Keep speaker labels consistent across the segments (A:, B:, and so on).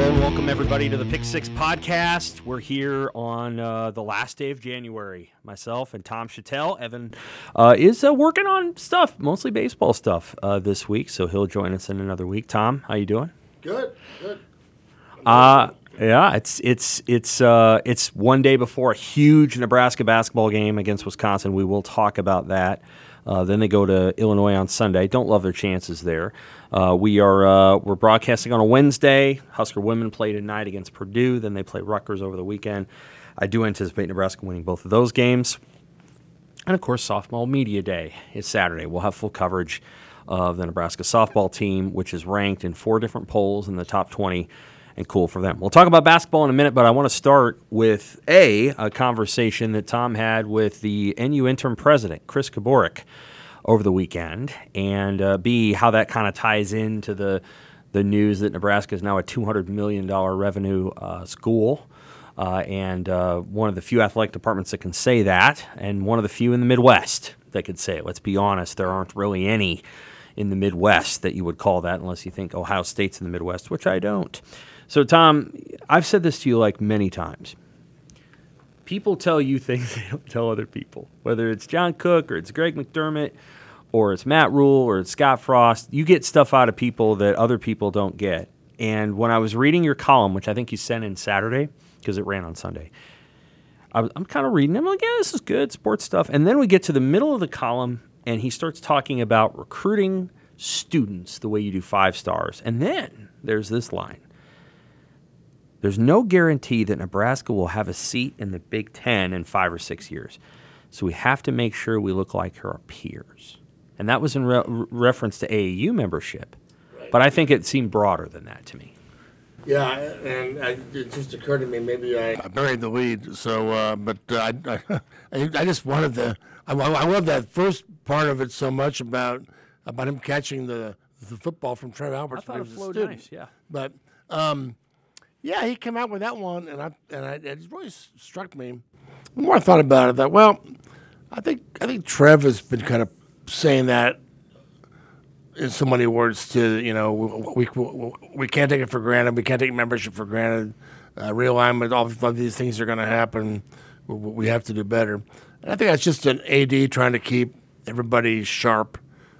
A: Welcome everybody to the Pick Six podcast. We're here on uh, the last day of January. Myself and Tom Shatel. Evan uh, is uh, working on stuff, mostly baseball stuff, uh, this week, so he'll join us in another week. Tom, how you doing?
B: Good, good.
A: Uh, yeah, it's it's it's uh, it's one day before a huge Nebraska basketball game against Wisconsin. We will talk about that. Uh, then they go to Illinois on Sunday. Don't love their chances there. Uh, we are uh, we're broadcasting on a Wednesday. Husker women play tonight against Purdue. Then they play Rutgers over the weekend. I do anticipate Nebraska winning both of those games. And of course, softball media day is Saturday. We'll have full coverage of the Nebraska softball team, which is ranked in four different polls in the top 20 and cool for them. We'll talk about basketball in a minute, but I want to start with A, a conversation that Tom had with the NU interim president, Chris Kabourek, over the weekend, and uh, B, how that kind of ties into the, the news that Nebraska is now a $200 million revenue uh, school. Uh, and uh, one of the few athletic departments that can say that, and one of the few in the Midwest that could say it. Let's be honest, there aren't really any in the Midwest that you would call that, unless you think Ohio State's in the Midwest, which I don't. So, Tom, I've said this to you like many times. People tell you things they don't tell other people, whether it's John Cook or it's Greg McDermott or it's Matt Rhule or it's Scott Frost. You get stuff out of people that other people don't get. And when I was reading your column, which I think you sent in Saturday because it ran on Sunday, I am kind of reading. I'm like, yeah, this is good sports stuff. And then we get to the middle of the column, and he starts talking about recruiting students the way you do five stars. And then there's this line there's no guarantee that Nebraska will have a seat in the Big Ten in five or six years. So we have to make sure we look like our peers. And that was in re- reference to AAU membership. But I think it seemed broader than that to me.
B: Yeah, and I, it just occurred to me maybe I, I buried the lead. So, uh, but uh, I, I, I, just wanted the. I, I love that first part of it so much about about him catching the the football from Trev Alberts
A: when
B: he was
A: a student. Nice, yeah.
B: But um, yeah, he came out with that one, and I and I, it really struck me. The more I thought about it, that well, I think I think Trev has been kind of saying that in so many words to you know we we, we can't take it for granted. We can't take membership for granted. Uh, realignment, all of these things are going to happen. We, we have to do better. And I think that's just an AD trying to keep everybody sharp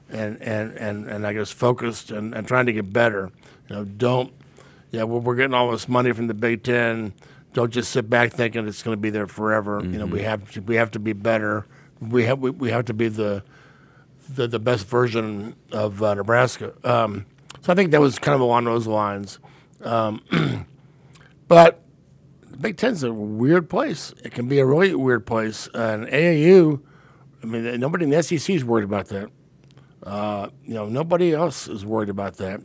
B: and and and, and I guess focused and, and trying to get better. You know, don't yeah, well, we're getting all this money from the Big Ten. Don't just sit back thinking it's going to be there forever. Mm-hmm. You know, we mm-hmm. have to, we have to be better. We have we, we have to be the the, the best version of uh, Nebraska. Um, so I think that was kind of along those lines. Um, but the Big Ten's a weird place. It can be a really weird place. And AAU, I mean, nobody in the SEC is worried about that. Uh, you know, nobody else is worried about that.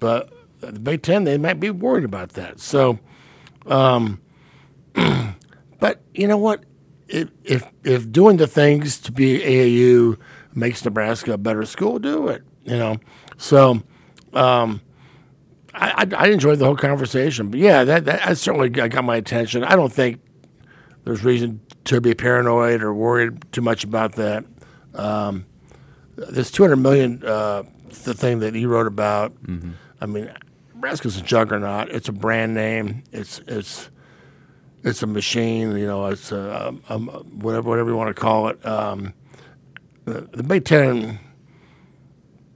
B: But the Big Ten, they might be worried about that. So, um, but you know what? If, if if doing the things to be AAU makes Nebraska a better school, do it. You know, so um, I, I, I enjoyed the whole conversation. But yeah, that, that certainly got my attention. I don't think there's reason to be paranoid or worried too much about that. Um, this 200 million, uh, the thing that he wrote about. Mm-hmm. I mean, Nebraska's a juggernaut. It's a brand name. It's it's it's a machine. You know, it's a, a, a whatever whatever you want to call it. Um, the, the, Big Ten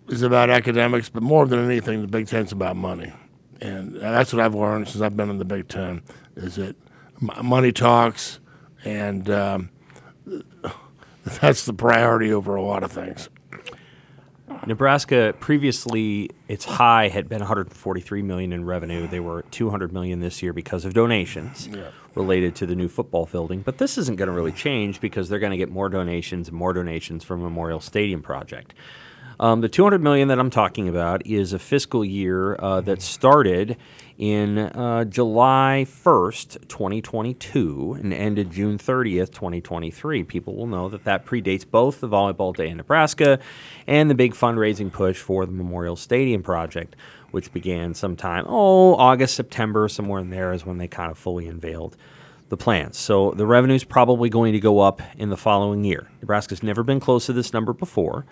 B: is about academics, but more than anything, the Big Ten's about money, and that's what I've learned since I've been in the Big Ten. Is that money talks, and um, that's the priority over a lot of things.
A: Nebraska previously its high had been 143 million in revenue. They were 200 million this year because of donations yeah. related to the new football building. But this isn't going to really change because they're going to get more donations and more donations from Memorial Stadium project. Um, the 200 million that I'm talking about is a fiscal year uh, that started in uh, July 1st, 2022, and ended June 30th, 2023. People will know that that predates both the Volleyball Day in Nebraska and the big fundraising push for the Memorial Stadium project, which began sometime, oh, August, September, somewhere in there is when they kind of fully unveiled the plans. So the revenue is probably going to go up in the following year. Nebraska's never been close to this number before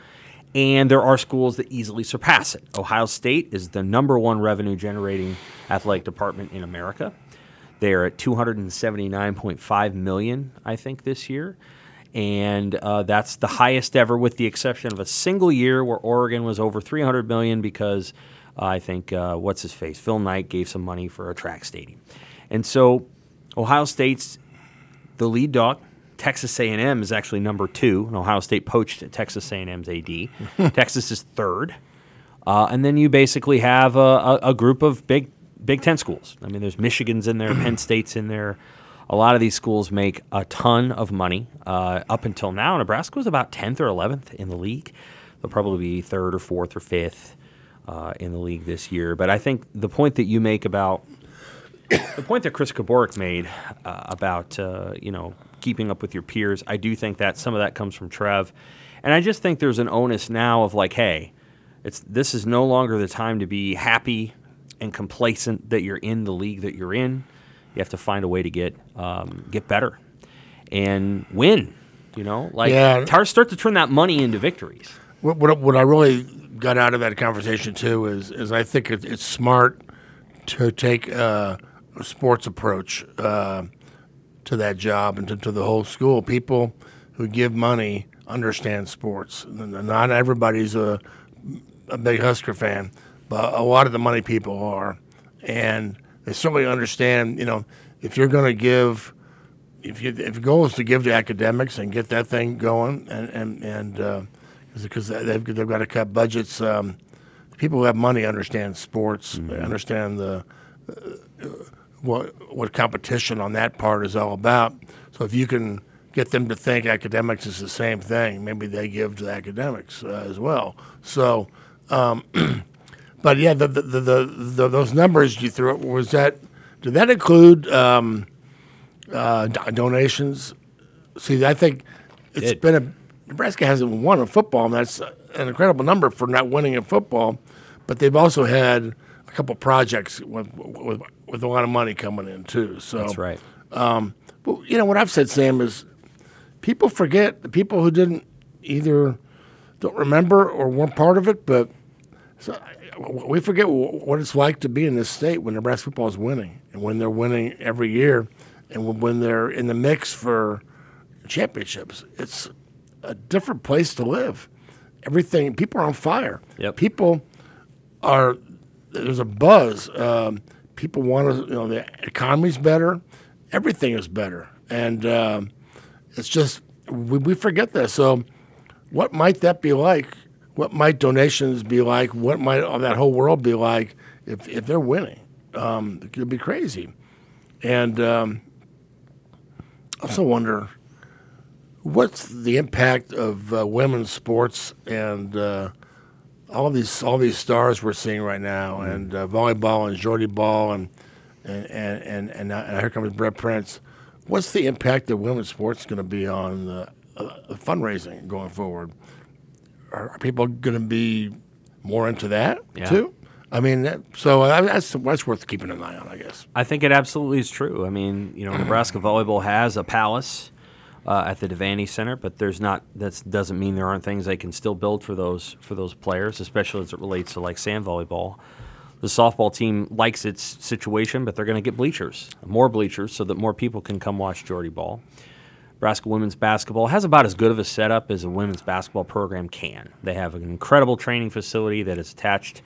A: and there are schools that easily surpass it. Ohio State is the number one revenue generating athletic department in America. They are at 279.5 million, I think, this year, and uh, that's the highest ever, with the exception of a single year where Oregon was over 300 million because uh, I think uh, what's his face, Phil Knight, gave some money for a track stadium, and so Ohio State's the lead dog. Texas A&M is actually number two, and Ohio State poached Texas A&M's AD. Texas is third, uh, and then you basically have a, a, a, group of big Big Ten schools. I mean, there's Michigan's in there, Penn State's in there. A lot of these schools make a ton of money. Uh, up until now, Nebraska was about 10th or 11th in the league. They'll probably be third or fourth or fifth uh, in the league this year. But I think the point that you make about the point that Chris Kabourek made uh, about uh, you know keeping up with your peers, I do think that some of that comes from Trev, and I just think there's an onus now of like, hey, it's this is no longer the time to be happy and complacent that you're in the league that you're in. You have to find a way to get um, get better and win. You know, like yeah. start to turn that money into victories.
B: What, what, what I really got out of that conversation too is is I think it, it's smart to take. a sports approach uh, to that job and to, to, the whole school. People who give money understand sports. Not everybody's a, a big Husker fan, but a lot of the money people are, and they certainly understand. You know, if you're going to give. If, you, if your goal is to give to academics and get that thing going, and and and uh, because they've they've got to cut budgets, um, people who have money understand sports, mm-hmm. understand the what what competition on that part is all about. So if you can get them to think academics is the same thing, maybe they give to academics uh, as well. So, um, but yeah, the, the, the, the, those numbers you threw was that did that include um, uh, donations? See, I think it's it, been a Nebraska hasn't won a football, and that's an incredible number for not winning in football. But they've also had a couple projects with, with with a lot of money coming in too. So
A: that's right.
B: Um, but you know what I've said, Sam, is people forget the people who didn't either don't remember or weren't part of it, but so we forget what it's like to be in this state when Nebraska football is winning and when they're winning every year and when they're in the mix for championships. It's a different place to live. Everything people are on fire.
A: Yep.
B: People are there's a buzz. Um, people want to, you know, the economy's better, everything is better, and um, it's just we, we forget this. So, what might that be like? What might donations be like? What might that whole world be like if if they're winning? Um, it could be crazy, and um, I also wonder what's the impact of uh, women's sports and uh, all these all these stars we're seeing right now, mm-hmm. and uh, volleyball and Jordy Bahl and and and and, and, uh, and here comes Britt Prince. What's the impact of women's sports going to be on the uh, fundraising going forward? Are, are people going to be more into that
A: yeah.
B: too? I mean, that, so uh, that's that's worth keeping an eye on, I guess.
A: I think it absolutely is true. I mean, you know, Nebraska volleyball has a palace uh, at the Devaney Center, but there's not. That doesn't mean there aren't things they can still build for those for those players, especially as it relates to like sand volleyball. The softball team likes its situation, but they're going to get bleachers, more bleachers, so that more people can come watch Jordy Bahl. Nebraska women's basketball has about as good of a setup as a women's basketball program can. They have an incredible training facility that is attached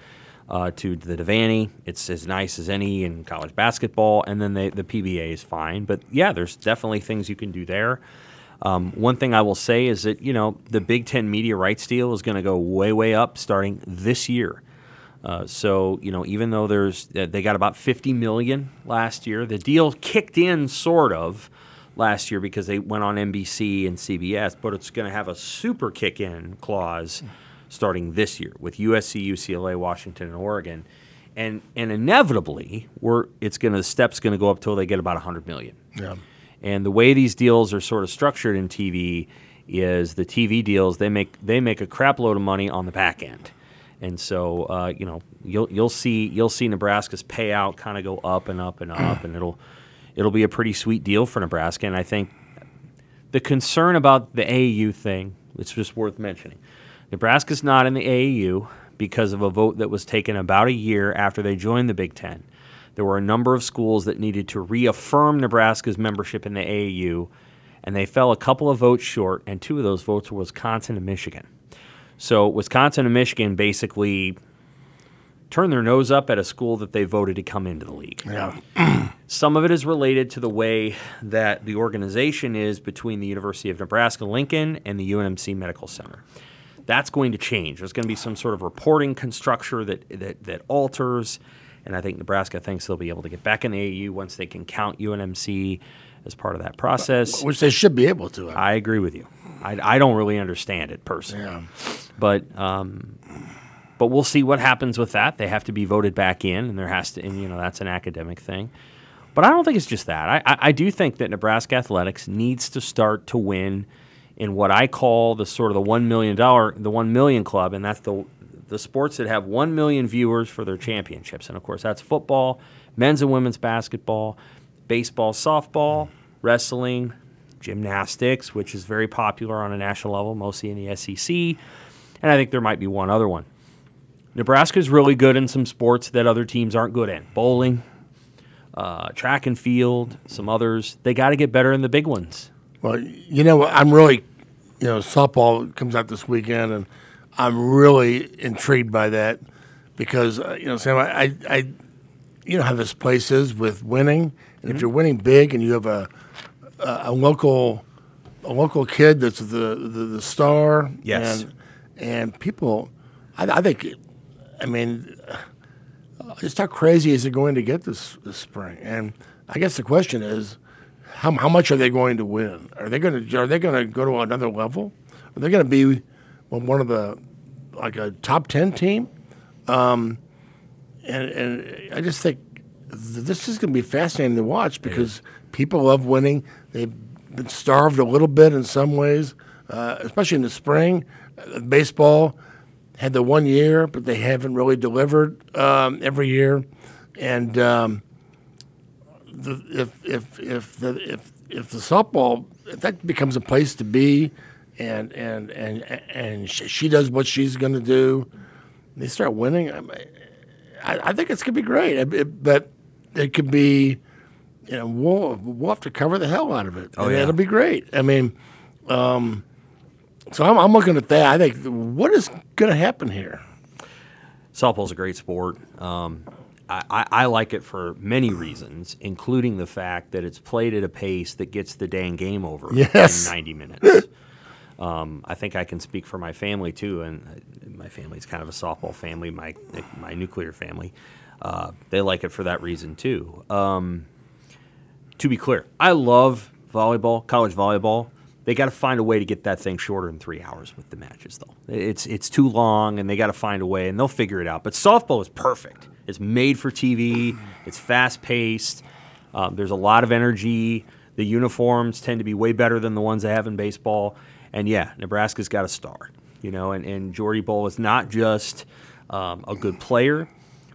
A: uh, to the Devaney. It's as nice as any in college basketball, and then they, the PBA is fine. But yeah, there's definitely things you can do there. Um, one thing I will say is that you know the Big Ten media rights deal is going to go way way up starting this year. Uh, so you know even though there's they got about 50 million last year, the deal kicked in sort of last year because they went on NBC and CBS, but it's going to have a super kick in clause starting this year with USC, UCLA, Washington, and Oregon. And, and inevitably, we're, it's gonna, the step's going to go up till they get about 100 million.
B: Yeah.
A: And the way these deals are sort of structured in TV is the TV deals they make they make a crap load of money on the back end, and so uh, you know you'll you'll see you'll see Nebraska's payout kind of go up and up and up, and it'll it'll be a pretty sweet deal for Nebraska. And I think the concern about the AAU thing, it's just worth mentioning. Nebraska's not in the AAU because of a vote that was taken about a year after they joined the Big Ten. There were a number of schools that needed to reaffirm Nebraska's membership in the AAU and they fell a couple of votes short, and two of those votes were Wisconsin and Michigan. So Wisconsin and Michigan basically turned their nose up at a school that they voted to come into the league.
B: Yeah.
A: Some of it is related to the way that the organization is between the University of Nebraska Lincoln and the UNMC Medical Center. That's going to change. There's going to be some sort of reporting constructor that, that, that alters, and I think Nebraska thinks they'll be able to get back in the AAU once they can count UNMC as part of that process.
B: Which they should be able to.
A: I agree with you. I, I don't really understand it personally,
B: yeah.
A: but um, but we'll see what happens with that. They have to be voted back in, and there has to, and you know that's an academic thing. But I don't think it's just that. I, I, I do think that Nebraska athletics needs to start to win in what I call the sort of the one million dollar, the one million club, and that's the the sports that have one million viewers for their championships. And of course, that's football, men's and women's basketball, baseball, softball, wrestling, gymnastics, which is very popular on a national level, mostly in the SEC. And I think there might be one other one. Nebraska is really good in some sports that other teams aren't good in bowling, uh, track and field, some others. They got to get better in the big ones.
B: Well, you know, I'm really, you know, softball comes out this weekend, and I'm really intrigued by that because, uh, you know, Sam, I, I, I, you know how this place is with winning and if you're winning big and you have a a, a local a local kid that's the the, the star,
A: Yes.
B: and and people, I, I think, I mean, just how crazy is it going to get this this spring? And I guess the question is, how how much are they going to win? Are they going to are they going to go to another level? Are they going to be one of the like a top ten team? Um, and and I just think this is going to be fascinating to watch because people love winning. They've been starved a little bit in some ways, uh, especially in the spring. Uh, baseball had the one year, but they haven't really delivered um, every year. And um, the, if if if the if if the softball if that becomes a place to be, and and and and she does what she's going to do, they start winning. I, I, think it's going to be great. It, it, but it could be, you know, we'll, we'll have to cover the hell out of it.
A: Oh,
B: and
A: yeah.
B: It'll be great. I mean, um, so I'm, I'm looking at that. I think, what is going to happen here?
A: Softball's a great sport. Um, I, I, I like it for many reasons, including the fact that it's played at a pace that gets the dang game over
B: Yes.
A: in 90 minutes. Um, I think I can speak for my family too, and uh, my family's kind of a softball family. My my nuclear family, uh, they like it for that reason too. Um, to be clear, I love volleyball, college volleyball. They got to find a way to get that thing shorter than three hours with the matches, though. It's it's too long, and they got to find a way, and they'll figure it out. But softball is perfect. It's made for TV. It's fast paced. Um, there's a lot of energy. The uniforms tend to be way better than the ones they have in baseball. And yeah, Nebraska's got a star, you know. And and Jordy Bahl is not just um, a good player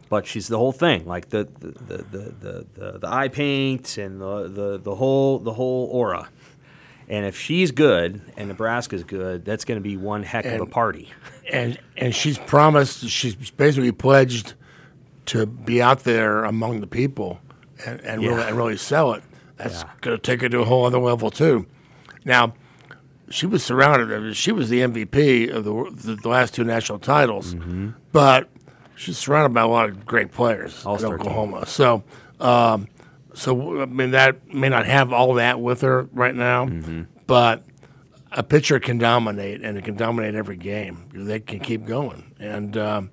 A: but she's the whole thing, like the the, the, the, the, the, the eye paint and the, the, the whole the whole aura. And if she's good and Nebraska's good, that's going to be one heck of a party.
B: And and she's promised, she's basically pledged to be out there among the people and, and, really, and really sell it. That's
A: Yeah.
B: going to take it to a whole other level, too. Now, she was surrounded, I mean, she was the MVP of the, the, the last two national titles,
A: Mm-hmm.
B: but she's surrounded by a lot of great players in
A: All-star team.
B: Oklahoma. So, um, so I mean, that may not have all that with her right now,
A: Mm-hmm.
B: but a pitcher can dominate and it can dominate every game. They can keep going, and um,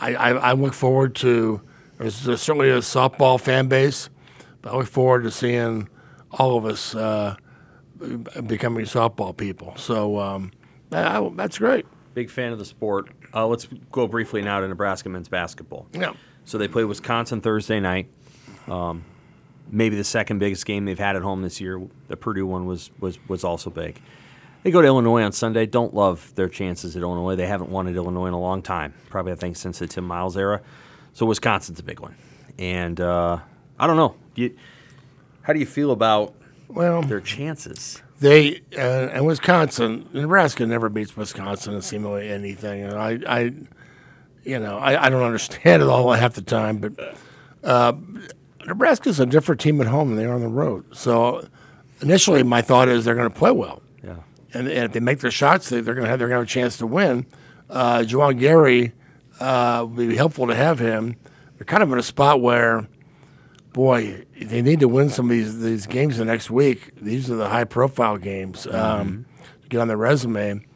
B: I, I, I look forward to. There's, there's certainly a softball fan base, but I look forward to seeing all of us uh, becoming softball people. So um, that, that's great.
A: Big fan of the sport. Uh, let's go briefly now to Nebraska men's basketball.
B: Yeah.
A: So they play Wisconsin Thursday night. Um, maybe the second biggest game they've had at home this year. The Purdue one was was was also big. They go to Illinois on Sunday. Don't love their chances at Illinois. They haven't won at Illinois in a long time. Probably I think since the Tim Miles era. So Wisconsin's a big one. And uh, I don't know. Do you, how do you feel about
B: Well,
A: their chances?
B: they uh, and Wisconsin, Nebraska never beats Wisconsin in seemingly anything. And I, I you know, I, I don't understand it all half the time, but uh, Nebraska's a different team at home than they are on the road. So initially, my thought is they're going to play well.
A: Yeah.
B: and, and if they make their shots, they, they're going to have they're going to have a chance to win. Uh, Juwan Gary uh, would be helpful to have him. They're kind of in a spot where, boy, they need to win some of these these games the next week. These are the high profile games um, to get on their resume.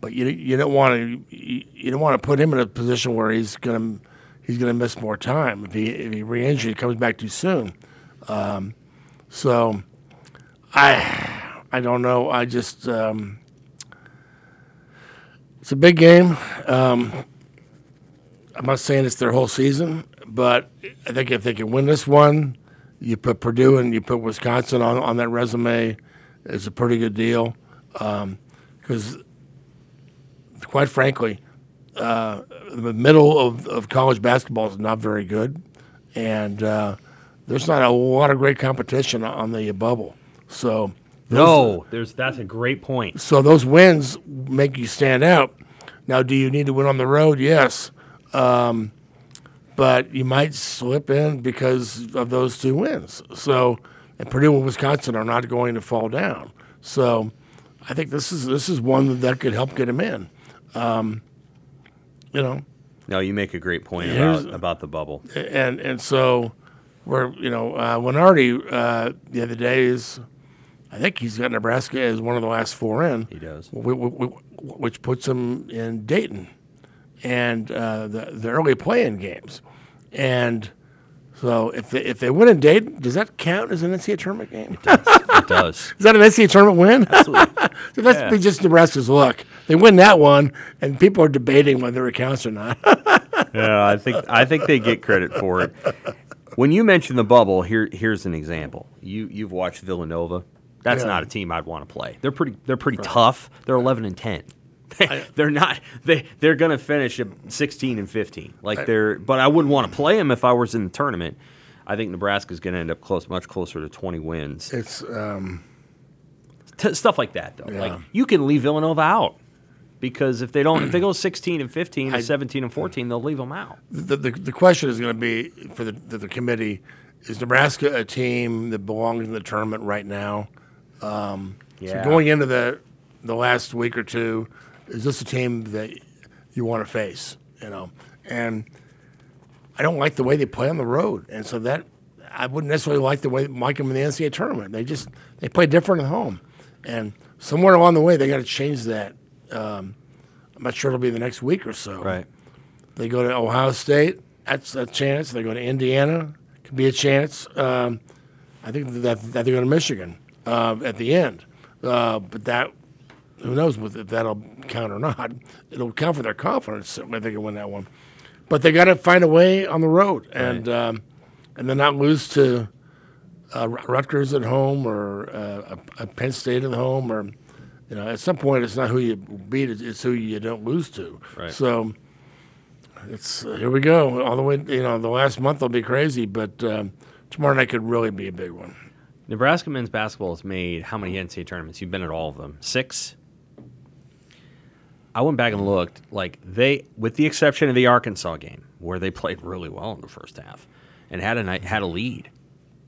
B: But you you don't want to you, you don't want to put him in a position where he's going to he's to miss more time if he if he re-injured he comes back too soon. Um, so I I don't know. I just um, it's a big game. Um, I'm not saying it's their whole season, but I think if they can win this one, you put Purdue and you put Wisconsin on, on that resume, it's a pretty good deal. Because, quite frankly, uh, the middle of, of college basketball is not very good, and uh, there's not a lot of great competition on the bubble. So,
A: No, there's that's a great point.
B: so those wins make you stand out. Now, do you need to win on the road? Yes. Um, but you might slip in because of those two wins. So, and Purdue and Wisconsin are not going to fall down. So, I think this is this is one that could help get them in. Um, you know,
A: No, you make a great point about about the bubble.
B: and and so we're you know uh, Lunardi uh, the other day is I think he's got Nebraska as one of the last four in.
A: He does.
B: wh- wh- wh- which puts him in Dayton and uh, the the early play-in games, and so if they, if they win in Dayton, does that count as an NCAA tournament game?
A: It does. it does.
B: Is that an NCAA tournament win?
A: Absolutely.
B: so that's
A: Yeah.
B: just Nebraska's luck. They win that one, and people are debating whether it counts or not.
A: yeah, I think I think they get credit for it. When you mention the bubble, here here's an example. You you've watched Villanova. That's
B: Yeah.
A: not a team I'd want to play. They're pretty they're pretty tough. They're 11 and 10. they're not they they're going to finish at 16 and 15. Like they're but I wouldn't want to play them if I was in the tournament. I think Nebraska's going to end up close much closer to 20 wins.
B: it's um,
A: T- stuff like that though.
B: Yeah.
A: Like you can leave Villanova out. Because if they don't, if they go 16 and 15 or
B: I-
A: 17 and 14, they'll leave them out.
B: the, the, the question is going to be for the, the, the committee is Nebraska a team that belongs in the tournament right now? Um,
A: Yeah.
B: So going into the the last week or two, is this a team that you want to face? You know, and I don't like the way they play on the road, and so that I wouldn't necessarily like the way like them in the NCAA tournament. They just they play different at home, and somewhere along the way they got to change that. Um, I'm not sure it'll be the next week or so.
A: Right.
B: They go to Ohio State. That's a chance. They go to Indiana. Could be a chance. Um, I think that, that they go to Michigan uh, at the end. Uh, but that, who knows if that'll count or not. It'll count for their confidence if they can win that one. But they got to find a way on the road and um, and then not lose to uh, Rutgers at home or uh, a, a Penn State at home or you know at some point it's not who you beat it's- it's who you don't lose to.
A: Right.
B: So it's uh, here we go all the way. You know the last month will be crazy, but um, tomorrow night could really be a big one.
A: Nebraska men's basketball has made how many NCAA tournaments? You've been at all of them. Six. I went back and looked. Like they, with the exception of the Arkansas game, where they played really well in the first half and had a night, had a lead,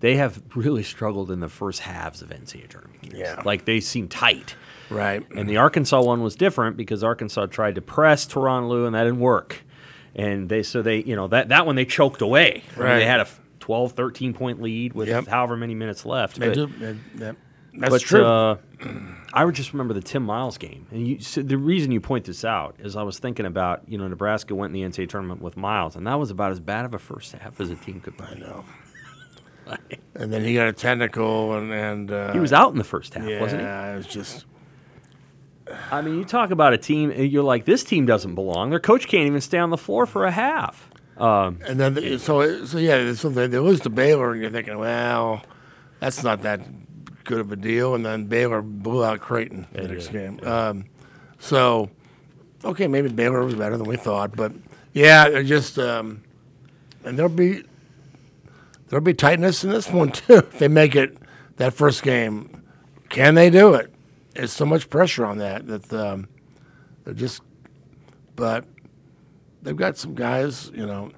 A: they have really struggled in the first halves of NCAA tournament games.
B: Yeah.
A: like they seem tight.
B: Right.
A: And the Arkansas one was different because Arkansas tried to press Tyronn Lue and that didn't work. And they so they you know that that one they choked away. I mean,
B: Right.
A: they had a 12, 13 point lead with
B: Yep.
A: however many minutes left.
B: They
A: But-
B: do- that- that's
A: but
B: true.
A: Uh, I would just remember the Tim Miles game, and you, so the reason you point this out is I was thinking about you know Nebraska went in the NCAA tournament with Miles, and that was about as bad of a first half as a team could play.
B: I know. and then he got a technical, and and uh,
A: He was out in the first half,
B: yeah,
A: wasn't he?
B: Yeah, it was just.
A: I mean, you talk about a team. You're like, this team doesn't belong. Their coach can't even stay on the floor for a half. Um,
B: And then they- so so yeah, so they, they lose to Baylor, and you're thinking, well, that's not that good of a deal. And then Baylor blew out Creighton the next game. Um, so okay, maybe Baylor was better than we thought, but yeah, they're just um, and there'll be there'll be tightness in this one too. If they make it that first game, can they do it? There's so much pressure on that that um, they're just, but they've got some guys, you know,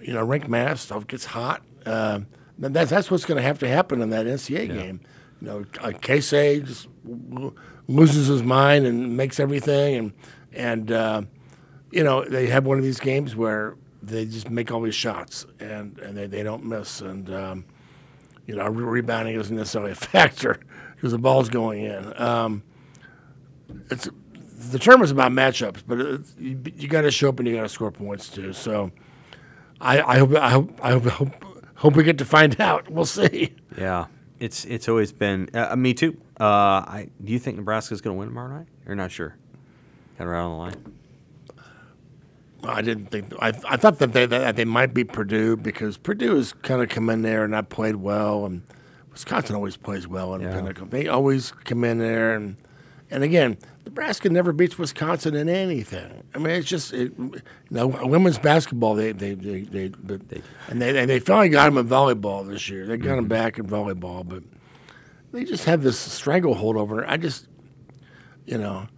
B: you know, Rienk Mast stuff gets hot. Uh, then that's that's what's going to have to happen in that NCAA game. You know, uh, Casey just loses his mind and makes everything, and and uh, you know they have one of these games where they just make all these shots and and they, they don't miss, and um, you know rebounding isn't necessarily a factor because the ball's going in. Um, it's the term is about matchups, but you, you got to show up and you got to score points too. So I, I hope I hope I hope, hope hope we get to find out. We'll see.
A: yeah, it's it's always been uh, me too. Uh, I do you think Nebraska's going to win tomorrow night? You're not sure. Kind of right on the line.
B: I didn't think I, I thought that they that they might be Purdue because Purdue has kind of come in there and not played well, and Wisconsin always plays well in
A: Yeah.
B: Pinnacle. They always come in there and and again, Nebraska never beats Wisconsin in anything. I mean, it's just it, you know women's basketball. They they they, they, but, and they and they finally got them in volleyball this year. They got them back in volleyball, but they just have this stranglehold over. it. I just you know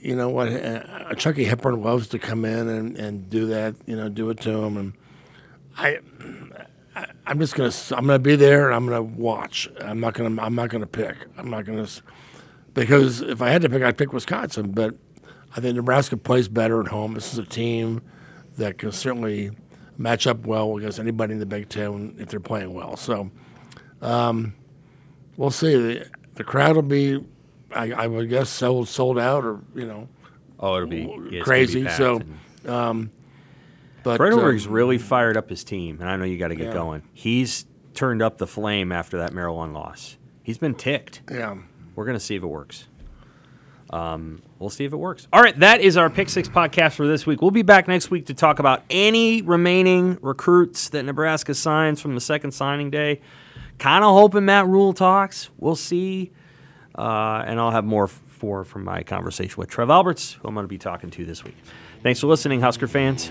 B: you know what? Uh, Chucky Hepburn loves to come in and, and do that. You know, do it to him, and I, I I'm just gonna I'm gonna be there and I'm gonna watch. I'm not gonna I'm not gonna pick. I'm not gonna because if I had to pick, I'd pick Wisconsin. But I think Nebraska plays better at home. This is a team that can certainly match up well against anybody in the Big Ten if they're playing well. So um, we'll see. The, the crowd will be, I, I would guess, sold sold out or you know
A: Oh, it'll be yeah, it's be
B: crazy. So, um, but
A: Fred Hoiberg's
B: uh,
A: really fired up his team, and I know you got to get
B: Yeah.
A: going. He's turned up the flame after that Maryland loss. He's been ticked.
B: yeah.
A: We're going to see if it works. Um, we'll see if it works. All right, that is our Pick Six podcast for this week. We'll be back next week to talk about any remaining recruits that Nebraska signs from the second signing day. Kind of hoping Matt Rhule talks. We'll see. Uh, and I'll have more for from my conversation with Trev Alberts, who I'm going to be talking to this week. Thanks for listening, Husker fans.